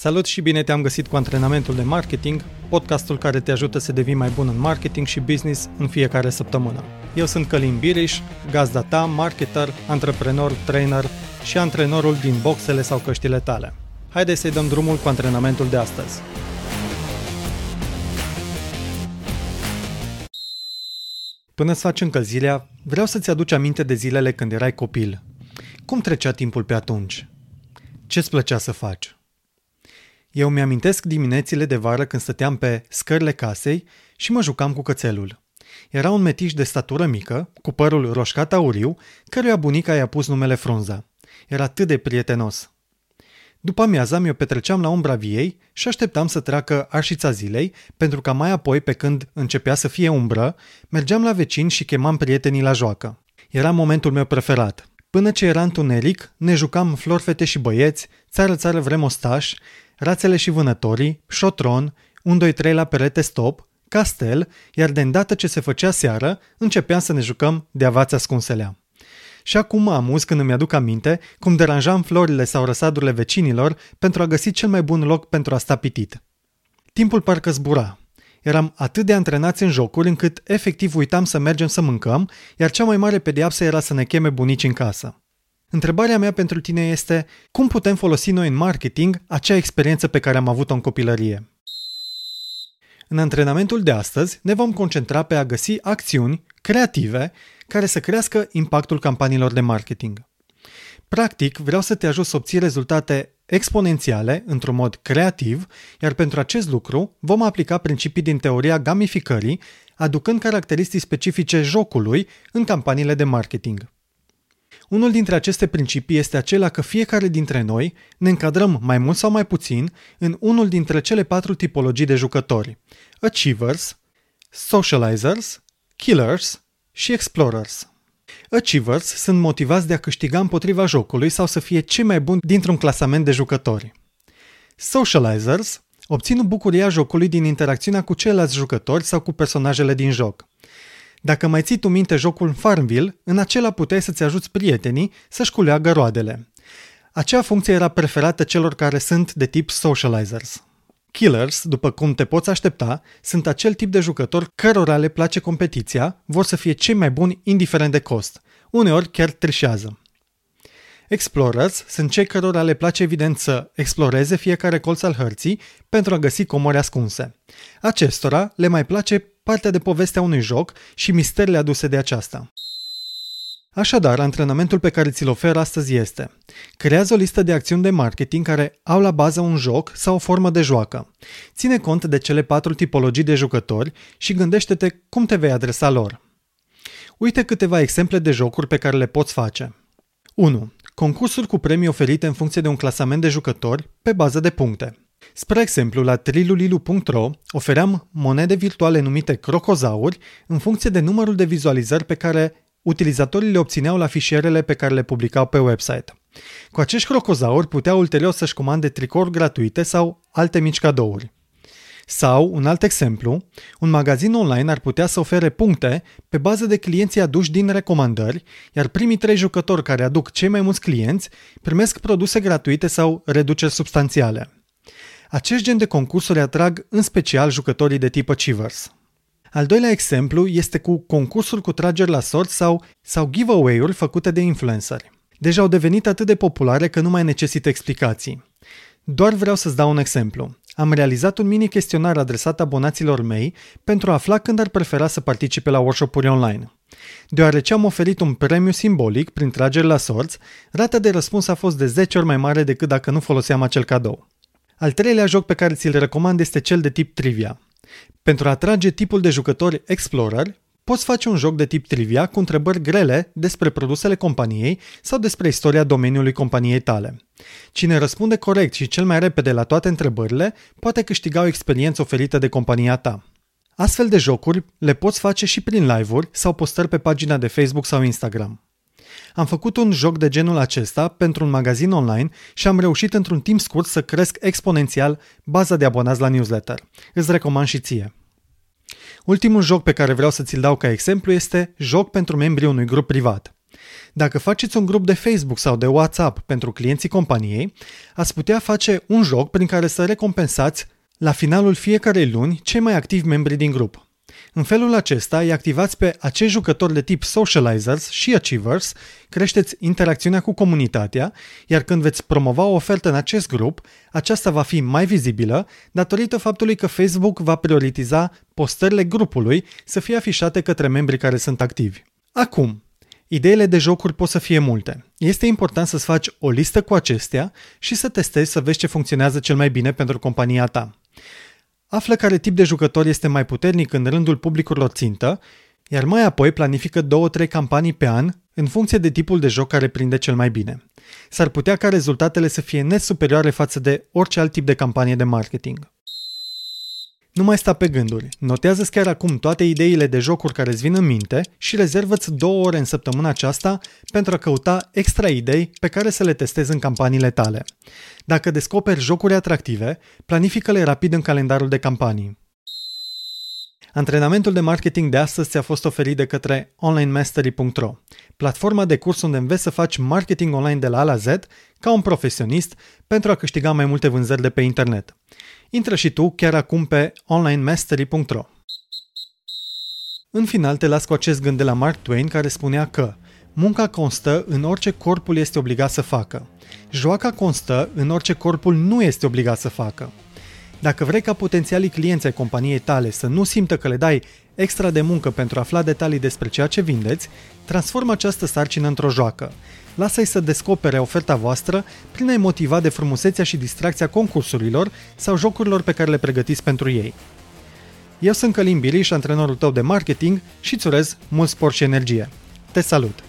Salut și bine te-am găsit cu antrenamentul de marketing, podcastul care te ajută să devii mai bun în marketing și business în fiecare săptămână. Eu sunt Călin Biriș, gazda ta, marketer, antreprenor, trainer și antrenorul din boxele sau căștile tale. Haideți să-i dăm drumul cu antrenamentul de astăzi. Până să faci încălzirea, vreau să-ți aduci aminte de zilele când erai copil. Cum trecea timpul pe atunci? Ce-ți plăcea să faci? Eu mi-amintesc diminețile de vară când stăteam pe scările casei și mă jucam cu cățelul. Era un metiș de statură mică, cu părul roșcat auriu, căruia bunica i-a pus numele Frunza. Era atât de prietenos. După amiaza mi-o petreceam la umbra viei și așteptam să treacă arșița zilei, pentru că mai apoi, pe când începea să fie umbră, mergeam la vecini și chemam prietenii la joacă. Era momentul meu preferat. Până ce era întuneric, ne jucam flori, fete și băieți, țară, țară vrem ostaș, rațele și vânătorii, șotron, 1-2-3 la perete stop, castel, iar de îndată ce se făcea seară, începeam să ne jucăm de avați ascunselea. Și acum mă amuz când îmi aduc aminte cum deranjam florile sau răsadurile vecinilor pentru a găsi cel mai bun loc pentru a sta pitit. Timpul parcă zbura. Eram atât de antrenați în jocuri încât efectiv uitam să mergem să mâncăm, iar cea mai mare pediapsă era să ne cheme bunici în casă. Întrebarea mea pentru tine este cum putem folosi noi în marketing acea experiență pe care am avut-o în copilărie? În antrenamentul de astăzi ne vom concentra pe a găsi acțiuni creative care să crească impactul campaniilor de marketing. Practic, vreau să te ajut să obții rezultate exponențiale într-un mod creativ, iar pentru acest lucru vom aplica principii din teoria gamificării, aducând caracteristici specifice jocului în campaniile de marketing. Unul dintre aceste principii este acela că fiecare dintre noi ne încadrăm mai mult sau mai puțin în unul dintre cele patru tipologii de jucători: Achievers, Socializers, Killers și Explorers. Achievers sunt motivați de a câștiga împotriva jocului sau să fie cei mai buni dintr-un clasament de jucători. Socializers obțin bucuria jocului din interacțiunea cu ceilalți jucători sau cu personajele din joc. Dacă mai ții tu minte jocul Farmville, în acela puteai să-ți ajuți prietenii să-și culeagă roadele. Acea funcție era preferată celor care sunt de tip socializers. Killers, după cum te poți aștepta, sunt acel tip de jucători cărora le place competiția, vor să fie cei mai buni indiferent de cost. Uneori chiar trișează. Explorers sunt cei cărora le place evident să exploreze fiecare colț al hărții pentru a găsi comori ascunse. Acestora le mai place partea de povestea unui joc și misterile aduse de aceasta. Așadar, antrenamentul pe care ți-l ofer astăzi este Creează o listă de acțiuni de marketing care au la bază un joc sau o formă de joacă. Ține cont de cele patru tipologii de jucători și gândește-te cum te vei adresa lor. Uite câteva exemple de jocuri pe care le poți face. 1. Concursuri cu premii oferite în funcție de un clasament de jucători pe bază de puncte. Spre exemplu, la trilulilu.ro ofeream monede virtuale numite crocozauri în funcție de numărul de vizualizări pe care utilizatorii le obțineau la fișierele pe care le publicau pe website. Cu acești crocozauri puteau ulterior să-și comande tricouri gratuite sau alte mici cadouri. Sau, un alt exemplu, un magazin online ar putea să ofere puncte pe bază de clienții aduși din recomandări, iar primii trei jucători care aduc cei mai mulți clienți primesc produse gratuite sau reduceri substanțiale. Acest gen de concursuri atrag în special jucătorii de tip Achievers. Al doilea exemplu este cu concursuri cu trageri la sort sau, sau giveaway-uri făcute de influenceri. Deja au devenit atât de populare că nu mai necesită explicații. Doar vreau să-ți dau un exemplu. Am realizat un mini chestionar adresat abonaților mei pentru a afla când ar prefera să participe la workshop-uri online. Deoarece am oferit un premiu simbolic prin trageri la sorți, rata de răspuns a fost de 10 ori mai mare decât dacă nu foloseam acel cadou. Al treilea joc pe care ți-l recomand este cel de tip trivia. Pentru a atrage tipul de jucători explorer, poți face un joc de tip trivia cu întrebări grele despre produsele companiei sau despre istoria domeniului companiei tale. Cine răspunde corect și cel mai repede la toate întrebările poate câștiga o experiență oferită de compania ta. Astfel de jocuri le poți face și prin live-uri sau postări pe pagina de Facebook sau Instagram. Am făcut un joc de genul acesta pentru un magazin online și am reușit într-un timp scurt să cresc exponențial baza de abonați la newsletter. Îți recomand și ție. Ultimul joc pe care vreau să ți-l dau ca exemplu este joc pentru membrii unui grup privat. Dacă faceți un grup de Facebook sau de WhatsApp pentru clienții companiei, ați putea face un joc prin care să recompensați la finalul fiecarei luni cei mai activi membri din grup. În felul acesta îi activați pe acești jucători de tip socializers și achievers, creșteți interacțiunea cu comunitatea, iar când veți promova o ofertă în acest grup, aceasta va fi mai vizibilă datorită faptului că Facebook va prioritiza postările grupului să fie afișate către membrii care sunt activi. Acum, Ideile de jocuri pot să fie multe. Este important să-ți faci o listă cu acestea și să testezi să vezi ce funcționează cel mai bine pentru compania ta. Află care tip de jucător este mai puternic în rândul publicurilor țintă, iar mai apoi planifică două-trei campanii pe an în funcție de tipul de joc care prinde cel mai bine. S-ar putea ca rezultatele să fie net superioare față de orice alt tip de campanie de marketing. Nu mai sta pe gânduri. notează chiar acum toate ideile de jocuri care îți vin în minte și rezervă-ți două ore în săptămâna aceasta pentru a căuta extra idei pe care să le testezi în campaniile tale. Dacă descoperi jocuri atractive, planifică-le rapid în calendarul de campanii. Antrenamentul de marketing de astăzi ți-a fost oferit de către onlinemastery.ro, platforma de curs unde înveți să faci marketing online de la A la Z ca un profesionist pentru a câștiga mai multe vânzări de pe internet. Intră și tu chiar acum pe onlinemastery.ro. În final te las cu acest gând de la Mark Twain care spunea că munca constă în orice corpul este obligat să facă. Joaca constă în orice corpul nu este obligat să facă. Dacă vrei ca potențialii clienți ai companiei tale să nu simtă că le dai extra de muncă pentru a afla detalii despre ceea ce vindeți, transformă această sarcină într-o joacă. Lasă-i să descopere oferta voastră prin a-i motiva de frumusețea și distracția concursurilor sau jocurilor pe care le pregătiți pentru ei. Eu sunt Călim Biriș, antrenorul tău de marketing și îți urez mult sport și energie. Te salut!